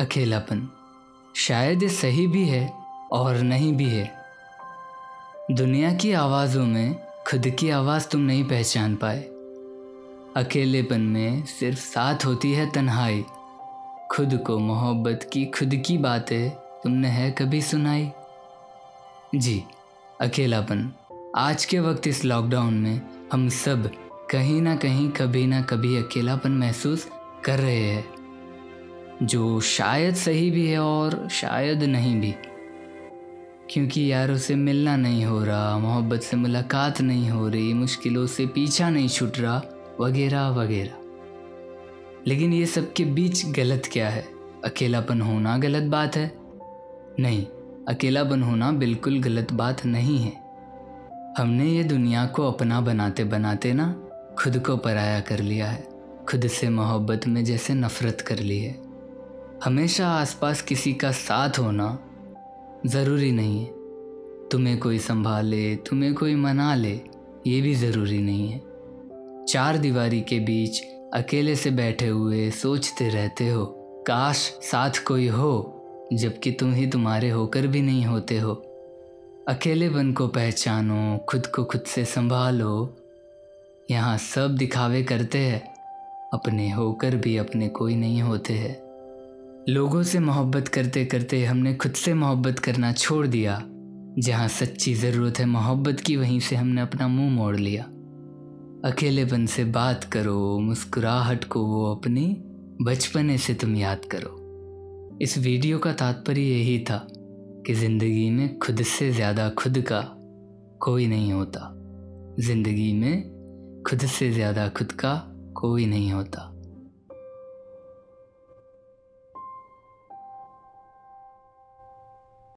अकेलापन। शायद ये सही भी है और नहीं भी है। दुनिया की आवाज़ों में खुद की आवाज़ तुम नहीं पहचान पाए। अकेलेपन में सिर्फ़ साथ होती है तन्हाई। खुद को मोहब्बत की खुद की बातें तुमने है कभी सुनाई। जी, अकेलापन। आज के वक्त इस लॉकडाउन में हम सब कहीं ना कहीं कभी ना कभी अकेलापन महसूस कर रहे हैं। जो शायद सही भी है और शायद नहीं भी। क्योंकि यारों से मिलना नहीं हो रहा, मोहब्बत से मुलाकात नहीं हो रही, मुश्किलों से पीछा नहीं छूट रहा, वगैरह वगैरह। लेकिन ये सब के बीच गलत क्या है? अकेलापन होना गलत बात है? नहीं, अकेलापन होना बिल्कुल गलत बात नहीं है। हमने ये दुनिया को अपना बनाते बनाते ना, खुद को पराया कर लिया है, खुद से मोहब्बत में जैसे नफ़रत कर ली है। हमेशा आसपास किसी का साथ होना ज़रूरी नहीं है। तुम्हें कोई संभाले, तुम्हें कोई मना ले ये भी ज़रूरी नहीं है। चार दीवारी के बीच अकेले से बैठे हुए, सोचते रहते हो, काश साथ कोई हो, जबकि तुम ही तुम्हारे होकर भी नहीं होते हो। अकेलेपन को पहचानो, खुद को खुद से संभालो। यहाँ सब दिखावे करते हैं, अपने होकर भी अपने कोई नहीं होते हैं। लोगों से मोहब्बत करते करते हमने खुद से मोहब्बत करना छोड़ दिया। जहाँ सच्ची ज़रूरत है, मोहब्बत की वहीं से हमने अपना मुँह मोड़ लिया। अकेलेपन से बात करो, मुस्कुराहट को वो अपनी बचपने से तुम याद करो। इस वीडियो का तात्पर्य यही था कि ज़िंदगी में खुद से ज़्यादा खुद का कोई नहीं होता। ज़िंदगी में खुद से ज़्यादा खुद का कोई नहीं होता।